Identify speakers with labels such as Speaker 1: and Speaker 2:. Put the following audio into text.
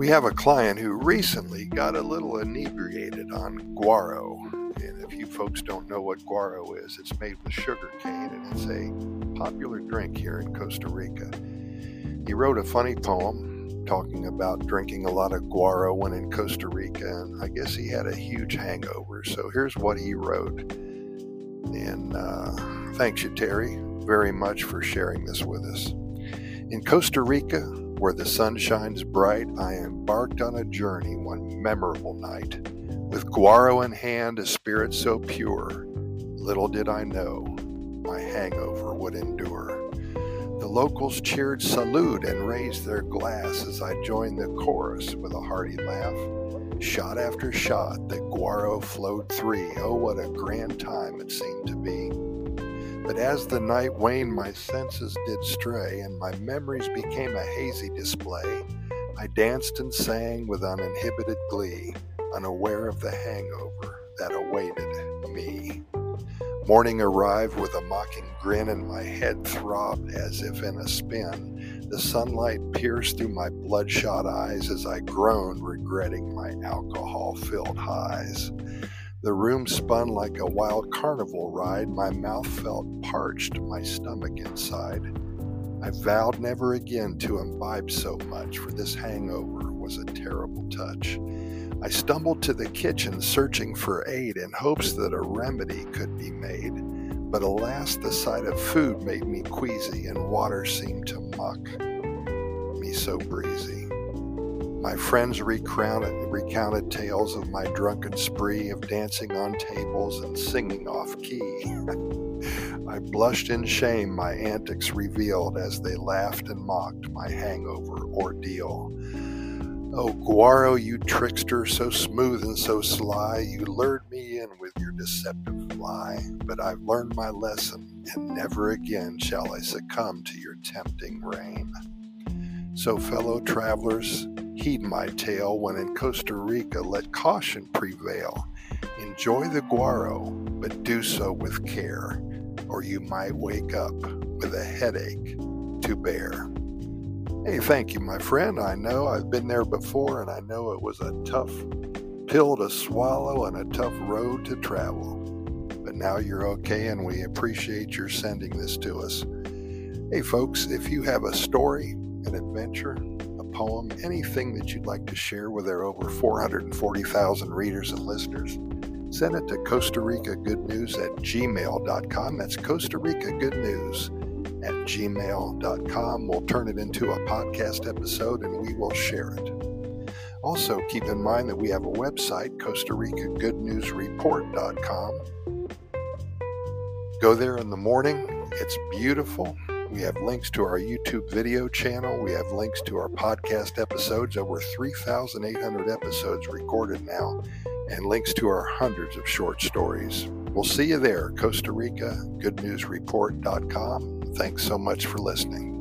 Speaker 1: We have a client who recently got a little inebriated on guaro. And if you folks don't know what guaro is, it's made with sugar cane and it's a popular drink here in Costa Rica. He wrote a funny poem talking about drinking a lot of guaro when in Costa Rica, and I guess he had a huge hangover. So here's what he wrote. And uh, thanks you, Terry, very much for sharing this with us. In Costa Rica, where the sun shines bright, I embarked on a journey one memorable night. With guaro in hand, a spirit so pure, little did I know my hangover would endure. The locals cheered salud and raised their glass as I joined the chorus with a hearty laugh. Shot after shot, the guaro flowed three. Oh, what a grand time it seemed to be. But as the night waned, my senses did stray, and my memories became a hazy display. I danced and sang with uninhibited glee, unaware of the hangover that awaited me. Morning arrived with a mocking grin, and my head throbbed as if in a spin. The sunlight pierced through my bloodshot eyes as I groaned, regretting my alcohol filled highs. The room spun like a wild carnival ride. My mouth felt parched, my stomach inside. I vowed never again to imbibe so much, for this hangover was a terrible touch. I stumbled to the kitchen searching for aid in hopes that a remedy could be made. But alas, the sight of food made me queasy, and water seemed to mock me so breezy. My friends recounted, recounted tales of my drunken spree of dancing on tables and singing off key. I blushed in shame, my antics revealed as they laughed and mocked my hangover ordeal. Oh, Guaro, you trickster, so smooth and so sly, you lured me in with your deceptive lie. But I've learned my lesson, and never again shall I succumb to your tempting reign. So, fellow travelers, Heed my tale when in Costa Rica, let caution prevail. Enjoy the guaro, but do so with care, or you might wake up with a headache to bear. Hey, thank you, my friend. I know I've been there before, and I know it was a tough pill to swallow and a tough road to travel. But now you're okay, and we appreciate your sending this to us. Hey, folks, if you have a story, an adventure, poem, anything that you'd like to share with our over 440,000 readers and listeners, send it to Costa Rica Good News at gmail.com. That's Costa Rica Good News at gmail.com. We'll turn it into a podcast episode and we will share it. Also, keep in mind that we have a website, Costa Rica Good News Report.com. Go there in the morning. It's beautiful. We have links to our YouTube video channel. We have links to our podcast episodes, over 3,800 episodes recorded now, and links to our hundreds of short stories. We'll see you there, Costa Rica, goodnewsreport.com. Thanks so much for listening.